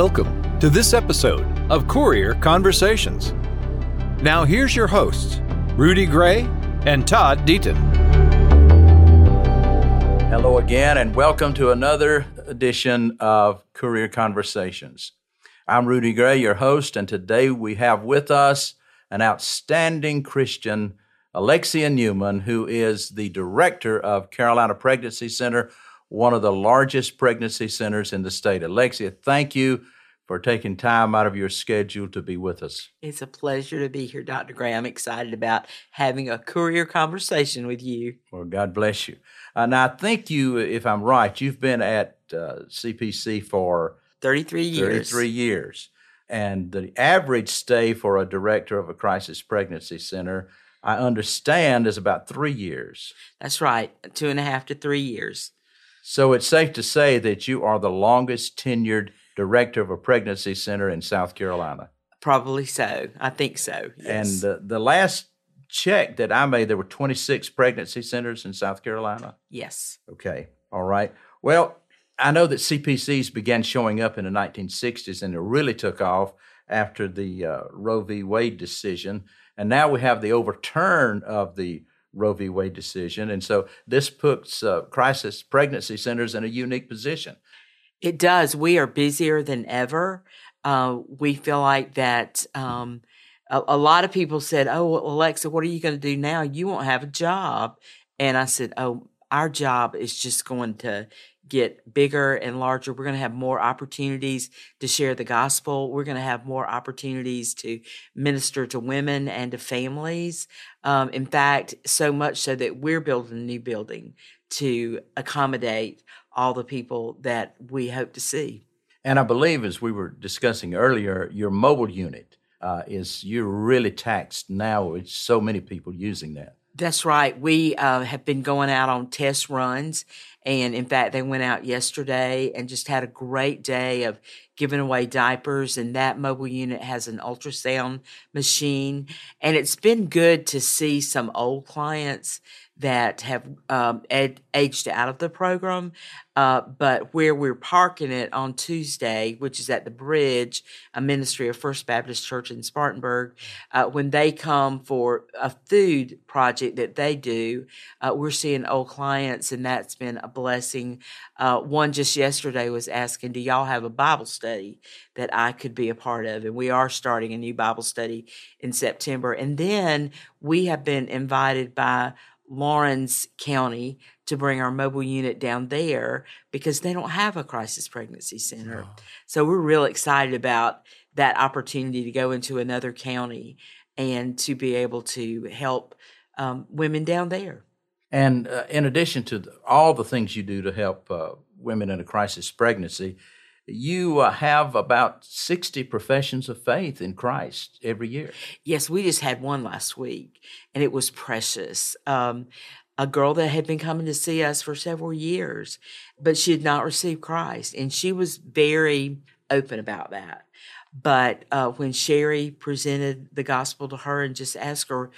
Welcome to this episode of Courier Conversations. Now, here's your hosts, Rudy Gray and Todd Deaton. Hello again, and welcome to another edition of Courier Conversations. I'm Rudy Gray, your host, and today we have with us an outstanding Christian, Alexia Newman, who is the director of Carolina Pregnancy Center, one of the largest pregnancy centers in the state. Alexia, thank you for taking time out of your schedule to be with us. It's a pleasure to be here, Dr. Graham. Excited about having a Courier conversation with you. Well, God bless you. Uh, now, I think you, if I'm right, you've been at uh, CPC for 33 years. 33 years. And the average stay for a director of a crisis pregnancy center, I understand, is about three years. That's right, two and a half to three years. So it's safe to say that you are the longest tenured director of a pregnancy center in South Carolina. Probably so. I think so. Yes. And the, the last check that I made, there were 26 pregnancy centers in South Carolina. Yes. Okay. All right. Well, I know that CPCs began showing up in the 1960s and it really took off after the uh, Roe v. Wade decision. And now we have the overturn of the Roe v. Wade decision. And so this puts uh, crisis pregnancy centers in a unique position. It does. We are busier than ever. Uh, we feel like that. Um, a, a, lot of people said, "Oh, Alexa, what are you going to do now? You won't have a job." And I said, "Oh, our job is just going to get bigger and larger. We're going to have more opportunities to share the gospel. We're going to have more opportunities to minister to women and to families. Um, in fact, so much so that we're building a new building to accommodate all the people that we hope to see. And I believe, as we were discussing earlier, your mobile unit uh, is you're really taxed now with so many people using that. That's right. We uh, have been going out on test runs. And in fact, they went out yesterday and just had a great day of giving away diapers. And that mobile unit has an ultrasound machine. And it's been good to see some old clients that have um, ed- aged out of the program. Uh, but where we're parking it on Tuesday, which is at the bridge, a ministry of First Baptist Church in Spartanburg, uh, when they come for a food project that they do, uh, we're seeing old clients, and that's been a blessing. Uh, one just yesterday was asking, Do y'all have a Bible study that I could be a part of? And we are starting a new Bible study in September. And then we have been invited by Laurens County to bring our mobile unit down there because they don't have a crisis pregnancy center. So we're real excited about that opportunity to go into another county and to be able to help um, women down there. And uh, in addition to the, all the things you do to help uh, women in a crisis pregnancy, you uh, have about 60 professions of faith in Christ every year. Yes, we just had one last week, and it was precious. Um, a girl that had been coming to see us for several years, but she had not received Christ, and she was very open about that. But uh, when Sherry presented the gospel to her and just asked her,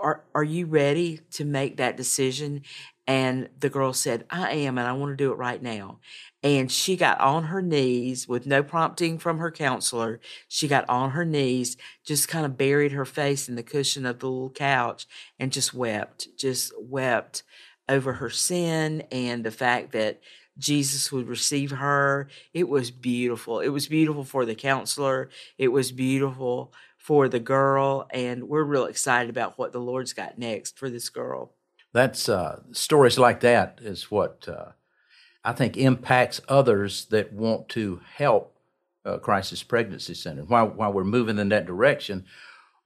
are, are you ready to make that decision? And the girl said, I am, and I want to do it right now. And she got on her knees with no prompting from her counselor. She got on her knees, just kind of buried her face in the cushion of the little couch and just wept, just wept over her sin and the fact that Jesus would receive her. It was beautiful. It was beautiful for the counselor. It was beautiful for the girl. And we're real excited about what the Lord's got next for this girl. That's uh, stories like that is what uh, I think impacts others that want to help uh, crisis pregnancy center. While while we're moving in that direction,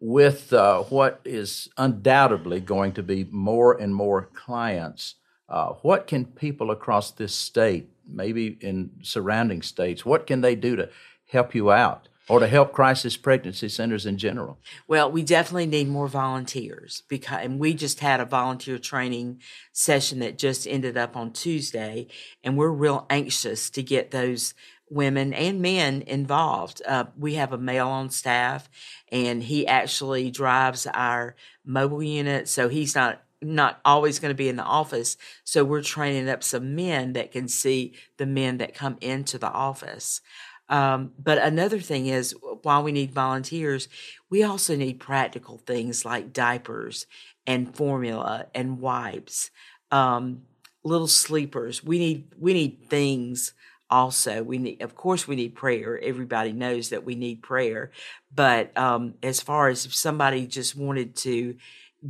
with uh, what is undoubtedly going to be more and more clients, uh, what can people across this state, maybe in surrounding states, what can they do to help you out? Or to help crisis pregnancy centers in general? Well, we definitely need more volunteers because, and we just had a volunteer training session that just ended up on Tuesday, and we're real anxious to get those women and men involved. Uh, we have a male on staff, and he actually drives our mobile unit, so he's not not always going to be in the office. So we're training up some men that can see the men that come into the office. Um, but another thing is, while we need volunteers, we also need practical things like diapers and formula and wipes, um, little sleepers. We need we need things also. We need of course we need prayer. Everybody knows that we need prayer. But um, as far as if somebody just wanted to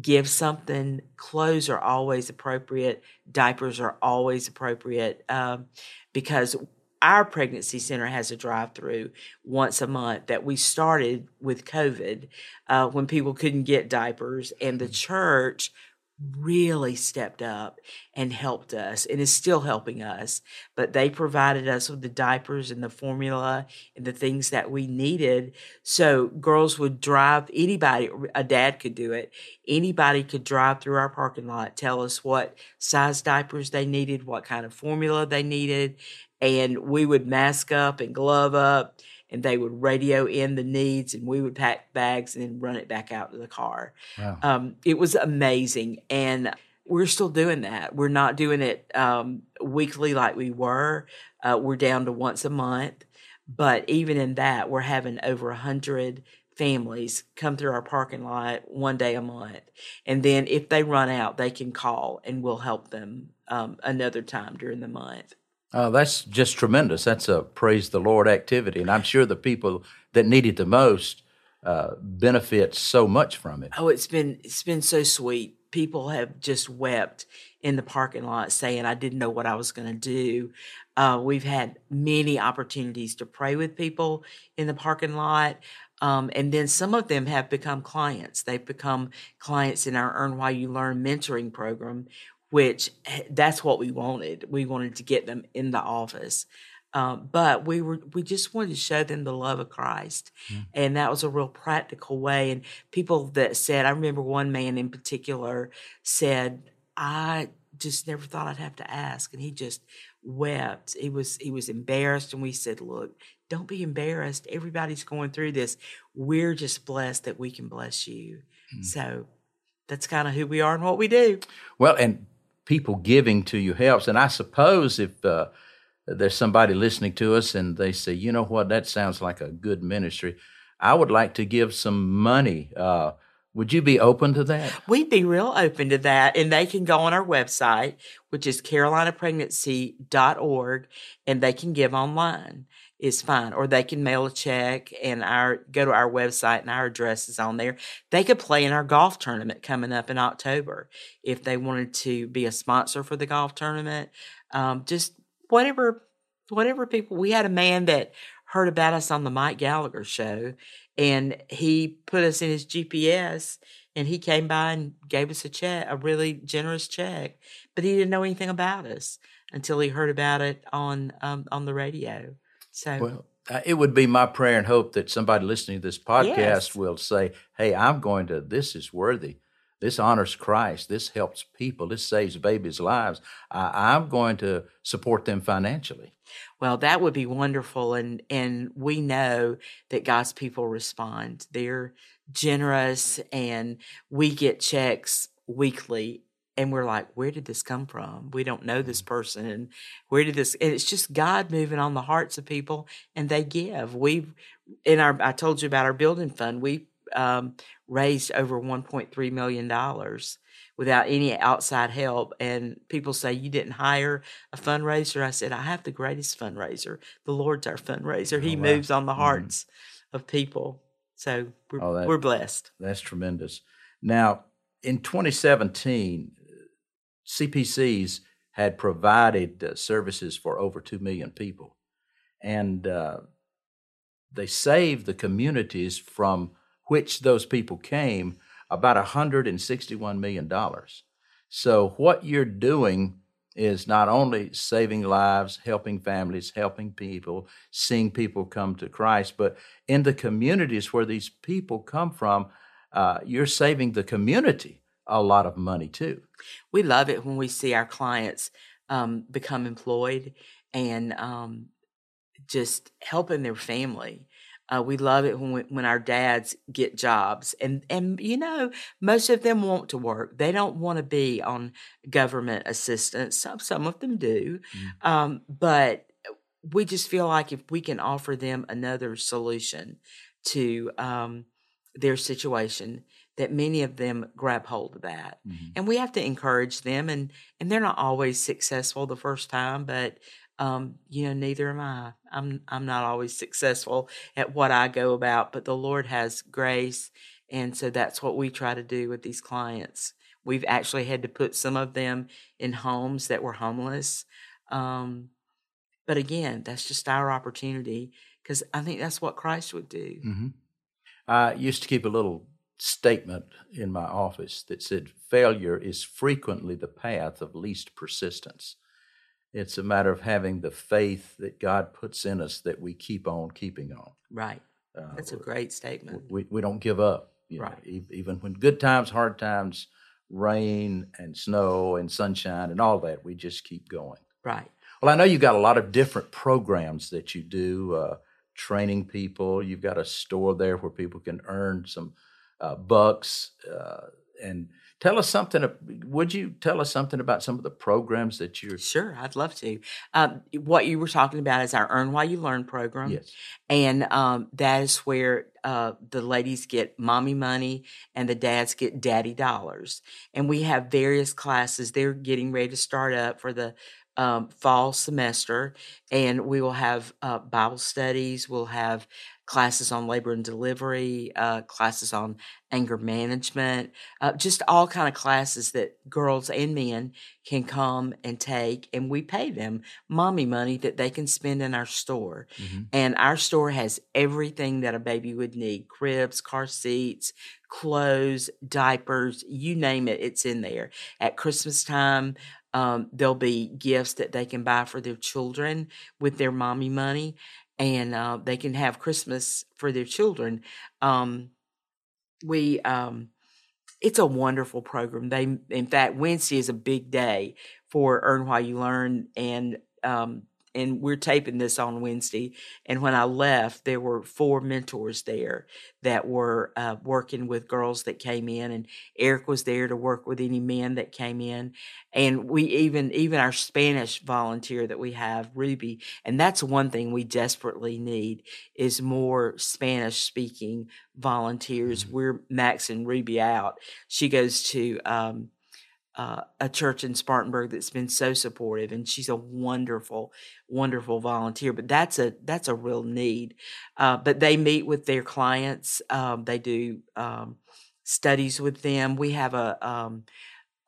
give something clothes are always appropriate diapers are always appropriate um, because our pregnancy center has a drive through once a month that we started with COVID uh, when people couldn't get diapers, and the church really stepped up and helped us and is still helping us. But they provided us with the diapers and the formula and the things that we needed. So girls would drive, anybody, a dad could do it. Anybody could drive through our parking lot, tell us what size diapers they needed, what kind of formula they needed. And we would mask up and glove up and they would radio in the needs and we would pack bags and then run it back out to the car. Wow. Um, it was amazing. And we're still doing that. We're not doing it um, weekly like we were. Uh, we're down to once a month. But even in that, we're having over a hundred families come through our parking lot one day a month. And then if they run out, they can call and we'll help them um, another time during the month. Oh, that's just tremendous. That's a praise the Lord activity, and I'm sure the people that need it the most uh, benefit so much from it. Oh, it's been it's been so sweet. People have just wept in the parking lot, saying, "I didn't know what I was going to do." Uh, we've had many opportunities to pray with people in the parking lot. Um, and then some of them have become clients. They've become clients in our Earn While You Learn mentoring program, which eh, that's what we wanted. We wanted to get them in the office. Um, but we were we just wanted to show them the love of Christ, mm. and that was a real practical way. And people that said, I remember one man in particular said, "I just never thought I'd have to ask," and he just wept. He was he was embarrassed, and we said, "Look, don't be embarrassed. Everybody's going through this. We're just blessed that we can bless you." Mm. So that's kind of who we are and what we do. Well, and people giving to you helps. And I suppose if uh, there's somebody listening to us and they say, you know what, that sounds like a good ministry, I would like to give some money. Uh, would you be open to that? We'd be real open to that. And they can go on our website, which is carolinapregnancy.org, and they can give online is fine. Or they can mail a check and our go to our website and our address is on there. They could play in our golf tournament coming up in October if they wanted to be a sponsor for the golf tournament. Um, just whatever whatever people we had a man that heard about us on the Mike Gallagher show and he put us in his GPS and he came by and gave us a check, a really generous check, but he didn't know anything about us until he heard about it on um, on the radio. So, well, uh, it would be my prayer and hope that somebody listening to this podcast yes. will say, "Hey, I'm going to. This is worthy. This honors Christ. This helps people. This saves babies' lives. I'm going to support them financially." Well, that would be wonderful, and and we know that God's people respond. They're generous, and we get checks weekly and we're like, where did this come from? We don't know this mm. person, and where did this? And it's just God moving on the hearts of people, and they give. We, in our, I told you about our building fund. We um, raised over 1.3 million dollars without any outside help. And people say you didn't hire a fundraiser. I said I have the greatest fundraiser. The Lord's our fundraiser. He oh, wow. moves on the mm-hmm. hearts mm-hmm. of people. So we're, oh, that, we're blessed. That's tremendous. Now, in 2017, CPCs had provided uh, services for over 2 million people. And uh, they saved the communities from which those people came about $161 million. So, what you're doing is not only saving lives, helping families, helping people, seeing people come to Christ, but in the communities where these people come from, uh, you're saving the community a lot of money too. We love it when we see our clients um, become employed and um, just helping their family. Uh, we love it when we, when our dads get jobs, and and you know most of them want to work. They don't want to be on government assistance. Some some of them do, mm. um, but we just feel like if we can offer them another solution to um, their situation, that many of them grab hold of that. Mhm. And we have to encourage them, and and they're not always successful the first time, but um, you know, neither am I. I'm I'm not always successful at what I go about, but the Lord has grace, and so that's what we try to do with these clients. We've actually had to put some of them in homes that were homeless. Um, but again, that's just our opportunity because I think that's what Christ would do. hmm I used to keep a little statement in my office that said, failure is frequently the path of least persistence. It's a matter of having the faith that God puts in us that we keep on keeping on. Right. Uh, That's a great statement. we, we don't give up. You know, Right. e- even when good times, hard times, rain and snow and sunshine and all that, we just keep going. Right. Well, I know you've got a lot of different programs that you do, uh, training people. You've got a store there where people can earn some bucks. Uh, and tell us something. Would you tell us something about some of the programs that you're? Sure, I'd love to. Um, what you were talking about is our Earn While You Learn program. Yes. And um, that is where uh, the ladies get mommy money and the dads get daddy dollars. And we have various classes. They're getting ready to start up for the um, fall semester. And we will have uh, Bible studies. We'll have classes on labor and delivery, uh, classes on anger management, uh, just all kind of classes that girls and men can come and take. And we pay them mommy money that they can spend in our store. Mhm. And our store has everything that a baby would need cribs, car seats, clothes, diapers, you name it, it's in there. At Christmas time, um, there'll be gifts that they can buy for their children with their mommy money, and uh, they can have Christmas for their children. Um, we, um, it's a wonderful program. They, in fact, Wednesday is a big day for Earn While You Learn, and um, and we're taping this on Wednesday. And when I left, there were four mentors there that were uh, working with girls that came in, and Eric was there to work with any men that came in, and we even even our Spanish volunteer that we have, Ruby, and that's one thing we desperately need is more Spanish speaking volunteers. Mhm. We're maxing Ruby out. She goes to um, uh, a church in Spartanburg that's been so supportive, and she's a wonderful, wonderful volunteer. But that's a that's a real need. Uh, but they meet with their clients. Um, they do um, studies with them. We have a, um,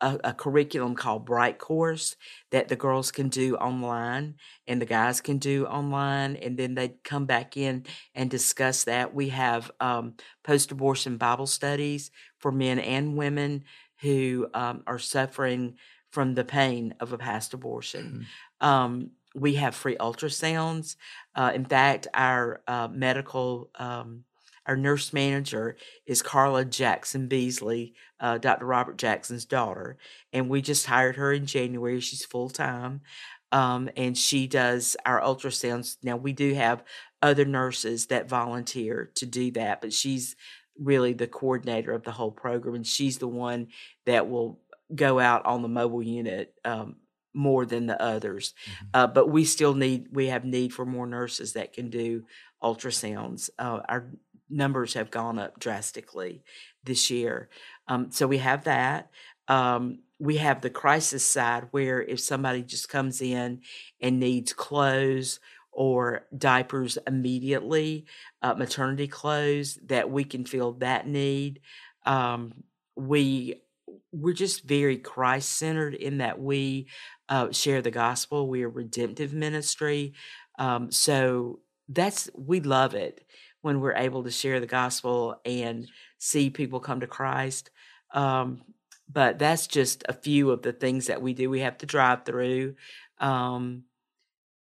a a curriculum called Brightcourse that the girls can do online and the guys can do online, and then they come back in and discuss that. We have um, post abortion Bible studies for men and women who um, are suffering from the pain of a past abortion. Um, we have free ultrasounds. Uh, in fact, our uh, medical, um, our nurse manager is Carla Jackson Beasley, uh, Dr. Robert Jackson's daughter, and we just hired her in January. She's full time. Um, and she does our ultrasounds. Now, we do have other nurses that volunteer to do that, but she's really the coordinator of the whole program, and she's the one that will go out on the mobile unit um, more than the others. Mhm. Uh, but we still need we have need for more nurses that can do ultrasounds. Uh, our numbers have gone up drastically this year, um, so we have that. Um, we have the crisis side where if somebody just comes in and needs clothes or diapers immediately, uh, maternity clothes, that we can fill that need. Um, we we're just very Christ centered in that we uh, share the gospel. We are redemptive ministry, um, so that's we love it when we're able to share the gospel and see people come to Christ. Um, but that's just a few of the things that we do. We have to drive through. Um,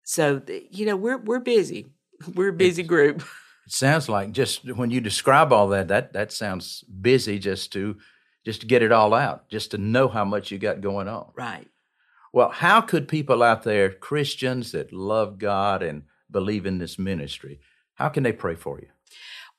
so you know we're we're busy. We're a busy group. It sounds like just when you describe all that, that that sounds busy just to just to get it all out, just to know how much you got going on. Right. Well, how could people out there, Christians that love God and believe in this ministry, how can they pray for you?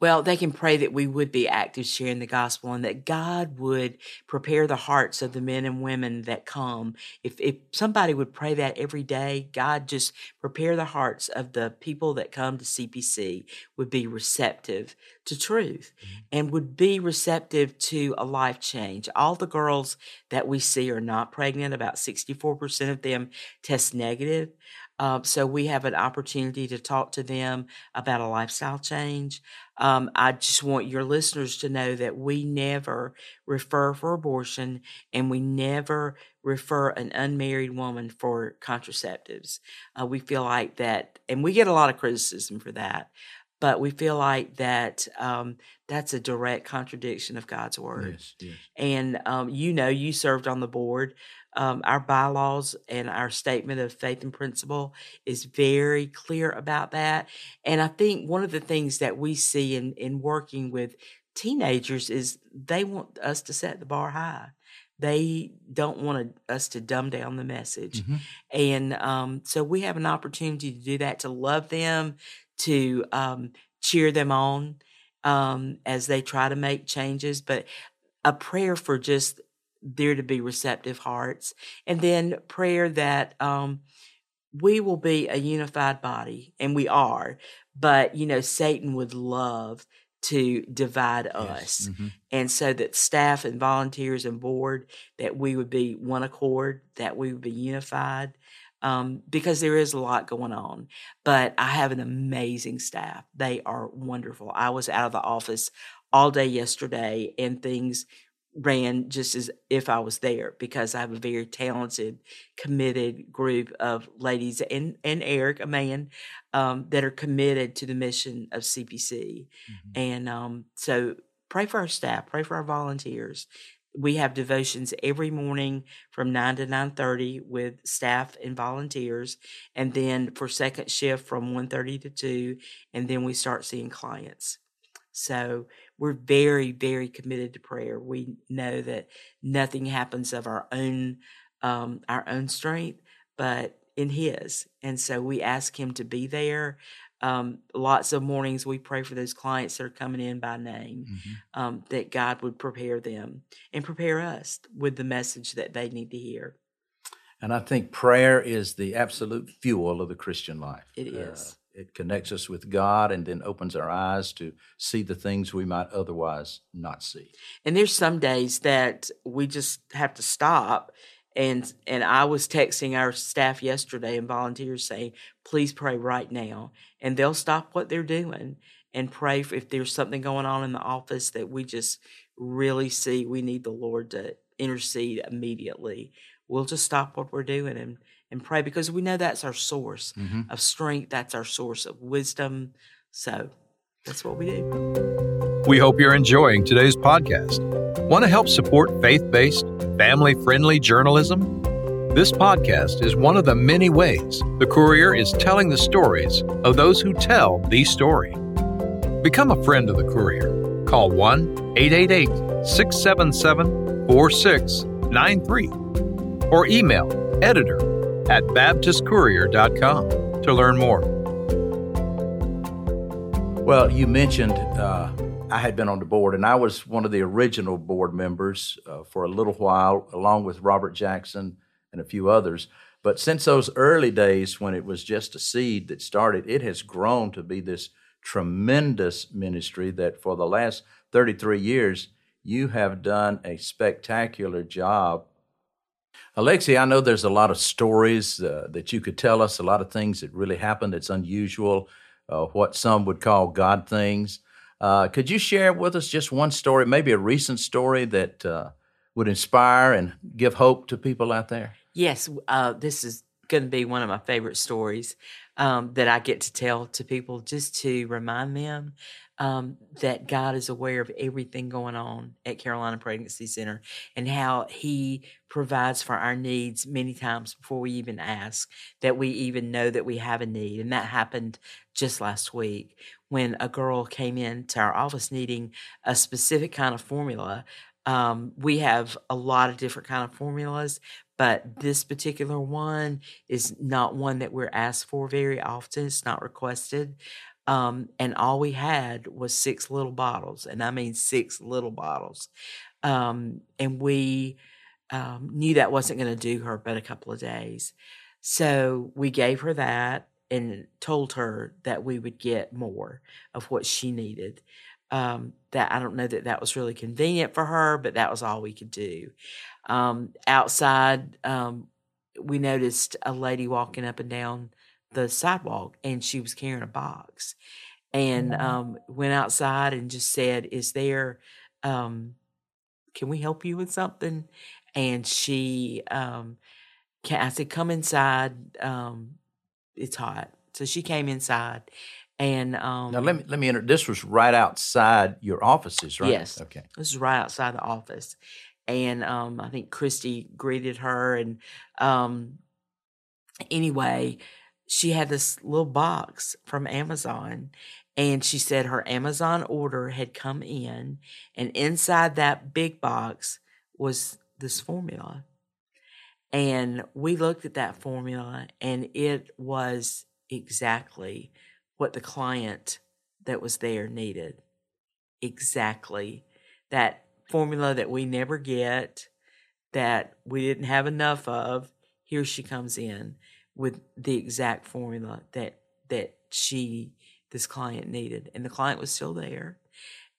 Well, they can pray that we would be active sharing the gospel and that God would prepare the hearts of the men and women that come. If, if somebody would pray that every day, God just prepare the hearts of the people that come to CPC would be receptive to truth mm-hmm. and would be receptive to a life change. All the girls that we see are not pregnant. About 64% of them test negative. Uh, so we have an opportunity to talk to them about a lifestyle change. Um, I just want your listeners to know that we never refer for abortion and we never refer an unmarried woman for contraceptives. Uh, we feel like that, and we get a lot of criticism for that, but we feel like that um, that's a direct contradiction of God's word. Yes, yes. And um, you know, you served on the board um, our bylaws and our statement of faith and principle is very clear about that. And I think one of the things that we see in, in working with teenagers is they want us to set the bar high. They don't want us to dumb down the message. Mm-hmm. And um, so we have an opportunity to do that, to love them, to um, cheer them on um, as they try to make changes. But a prayer for just there to be receptive hearts. And then prayer that um, we will be a unified body, and we are, but you know, Satan would love to divide yes. us. Mm-hmm. And so that staff and volunteers and board, that we would be one accord, that we would be unified. Um, because there is a lot going on. But I have an amazing staff. They are wonderful. I was out of the office all day yesterday and things ran just as if I was there because I have a very talented, committed group of ladies and, and Eric, a man, um, that are committed to the mission of CPC. Mm-hmm. And um, so pray for our staff, pray for our volunteers. We have devotions every morning from 9 to 9.30 with staff and volunteers. And then for second shift from 1.30 to 2. And then we start seeing clients. So we're very, very committed to prayer. We know that nothing happens of our own um, our own strength, but in His. And so we ask Him to be there. Um, lots of mornings we pray for those clients that are coming in by name, mm-hmm. um, that God would prepare them and prepare us with the message that they need to hear. And I think prayer is the absolute fuel of the Christian life. It is. Uh, it connects us with God and then opens our eyes to see the things we might otherwise not see. And there's some days that we just have to stop and and I was texting our staff yesterday and volunteers saying, "Please pray right now." And they'll stop what they're doing and pray if there's something going on in the office that we just really see we need the Lord to intercede immediately. We'll just stop what we're doing and and pray because we know that's our source mm-hmm. of strength, that's our source of wisdom. So that's what we do. We hope you're enjoying today's podcast. Want to help support faith based, family friendly journalism? This podcast is one of the many ways the Courier is telling the stories of those who tell the story. Become a friend of the Courier. Call 1 888 677 4693 or email editor at BaptistCourier.com to learn more. Well, you mentioned uh, I had been on the board, and I was one of the original board members uh, for a little while, along with Robert Jackson and a few others. But since those early days when it was just a seed that started, it has grown to be this tremendous ministry that for the last 33 years, you have done a spectacular job Alexi, I know there's a lot of stories uh, that you could tell us, a lot of things that really happened that's unusual, uh, what some would call God things. Uh, could you share with us just one story, maybe a recent story that uh, would inspire and give hope to people out there? Yes, uh, this is going to be one of my favorite stories um, that I get to tell to people just to remind them um, that God is aware of everything going on at Carolina Pregnancy Center and how He provides for our needs many times before we even ask, that we even know that we have a need. And that happened just last week when a girl came into our office needing a specific kind of formula. Um, we have a lot of different kind of formulas, but this particular one is not one that we're asked for very often. It's not requested. Um, and all we had was six little bottles, and I mean six little bottles. Um, and we um, knew that wasn't going to do her but a couple of days. So we gave her that and told her that we would get more of what she needed. Um, that I don't know that that was really convenient for her, but that was all we could do. Um, outside, um, we noticed a lady walking up and down the sidewalk, and she was carrying a box. And um, went outside and just said, "Is there? Um, can we help you with something?" And she, um, can, I said, "Come inside. Um, it's hot." So she came inside, and um, Now let me let me enter. This was right outside your offices, right? Yes. Okay. This is right outside the office. And um, I think Christy greeted her. And um, anyway, she had this little box from Amazon. And she said her Amazon order had come in. And inside that big box was this formula. And we looked at that formula, and it was exactly what the client that was there needed. Exactly that formula that we never get, that we didn't have enough of. Here she comes in with the exact formula that that she this client needed, and the client was still there,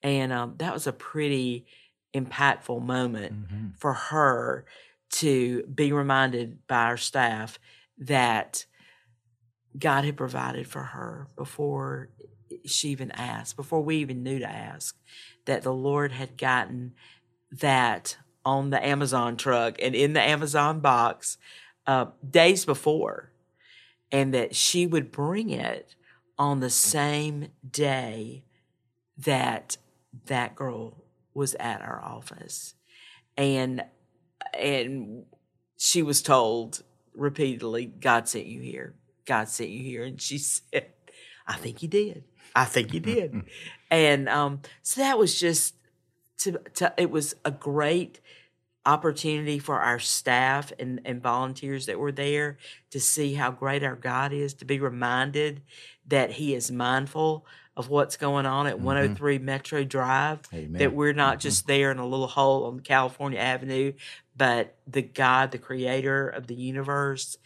and um, that was a pretty impactful moment Mhm. for her to be reminded by our staff that God had provided for her before she even asked, before we even knew to ask, that the Lord had gotten that on the Amazon truck and in the Amazon box uh, days before, and that she would bring it on the same day that that girl was at our office, and and she was told repeatedly, "God sent you here. God sent you here," and she said, "I think He did. I think He did." and um, so that was just to, to it was a great opportunity for our staff and, and volunteers that were there to see how great our God is, to be reminded that He is mindful of what's going on at mm-hmm. 103 Metro Drive, Amen. that we're not mm-hmm. just there in a little hole on California Avenue, but the God, the creator of the universe,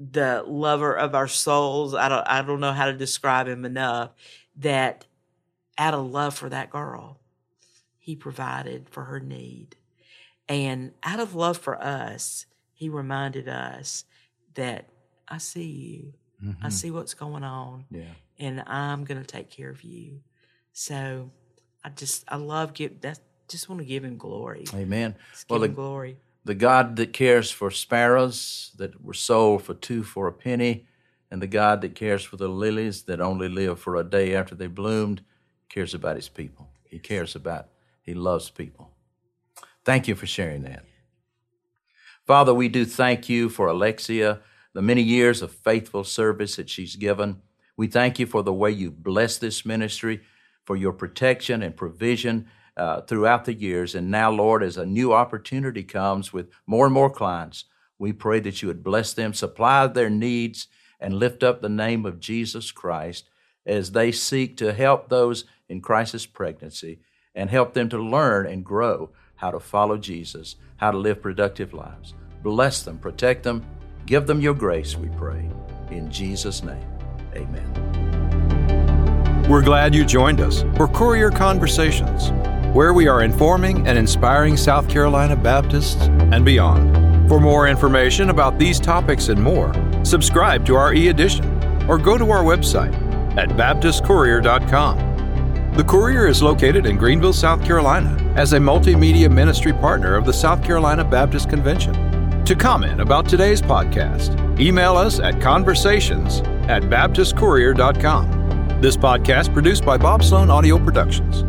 the lover of our souls. I don't I don't know how to describe him enough that out of love for that girl, he provided for her need. And out of love for us, he reminded us that I see you. I Mhm. see what's going on Yeah. and I'm going to take care of you. So I just I love give that just want to give him glory. Amen. Just Well, give him the, glory. the God that cares for sparrows that were sold for two for a penny, and the God that cares for the lilies that only live for a day after they bloomed, cares about his people. He cares about, he loves people. Thank you for sharing that. Father, we do thank you for Alexia, the many years of faithful service that she's given. We thank you for the way you bless this ministry, for your protection and provision uh, throughout the years. And now, Lord, as a new opportunity comes with more and more clients, we pray that you would bless them, supply their needs, and lift up the name of Jesus Christ as they seek to help those in crisis pregnancy and help them to learn and grow how to follow Jesus, how to live productive lives. Bless them, protect them, give them your grace, we pray. In Jesus' name, amen. We're glad you joined us for Courier Conversations, where we are informing and inspiring South Carolina Baptists and beyond. For more information about these topics and more, subscribe to our e edition or go to our website at BaptistCourier.com. The Courier is located in Greenville, South Carolina, as a multimedia ministry partner of the South Carolina Baptist Convention. To comment about today's podcast, email us at conversations at BaptistCourier.com. This podcast produced by Bob Slone Audio Productions.